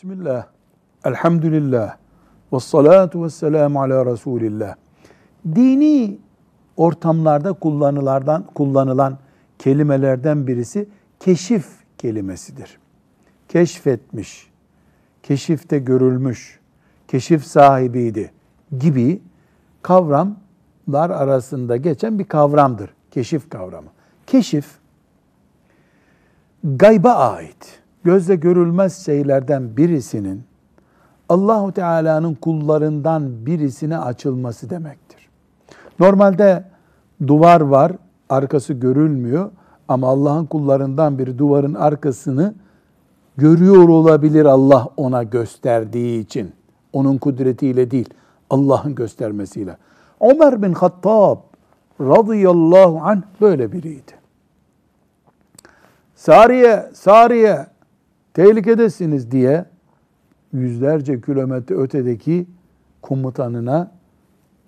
Bismillah, elhamdülillah, ve salatu ve selamu ala Resulillah. Dini ortamlarda kullanılardan kullanılan kelimelerden birisi keşif kelimesidir. Keşfetmiş, keşifte görülmüş, keşif sahibiydi gibi kavramlar arasında geçen bir kavramdır. Keşif kavramı. Keşif, gayba ait, gözle görülmez şeylerden birisinin Allahu Teala'nın kullarından birisine açılması demektir. Normalde duvar var, arkası görülmüyor ama Allah'ın kullarından biri duvarın arkasını görüyor olabilir Allah ona gösterdiği için. Onun kudretiyle değil, Allah'ın göstermesiyle. Ömer bin Hattab radıyallahu anh böyle biriydi. Sariye, Sariye tehlikedesiniz diye yüzlerce kilometre ötedeki komutanına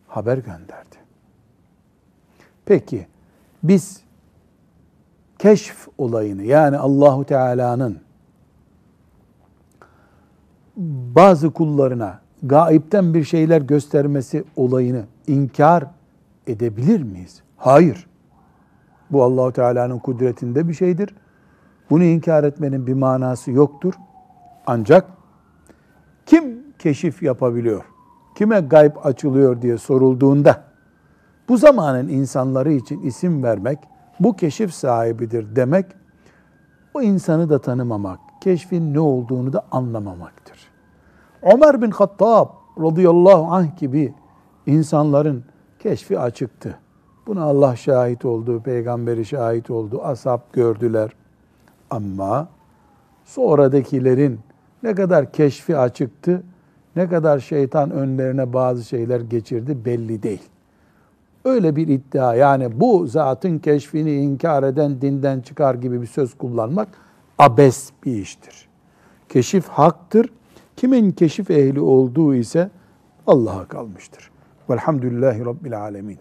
haber gönderdi. Peki biz keşf olayını yani Allahu Teala'nın bazı kullarına gaipten bir şeyler göstermesi olayını inkar edebilir miyiz? Hayır. Bu Allahu Teala'nın kudretinde bir şeydir. Bunu inkar etmenin bir manası yoktur. Ancak kim keşif yapabiliyor? Kime gayb açılıyor diye sorulduğunda bu zamanın insanları için isim vermek, bu keşif sahibidir demek, o insanı da tanımamak, keşfin ne olduğunu da anlamamaktır. Ömer bin Hattab radıyallahu anh gibi insanların keşfi açıktı. Buna Allah şahit oldu, peygamberi şahit oldu, ashab gördüler. Ama sonradakilerin ne kadar keşfi açıktı, ne kadar şeytan önlerine bazı şeyler geçirdi belli değil. Öyle bir iddia yani bu zatın keşfini inkar eden dinden çıkar gibi bir söz kullanmak abes bir iştir. Keşif haktır. Kimin keşif ehli olduğu ise Allah'a kalmıştır. Velhamdülillahi Rabbil Alemin.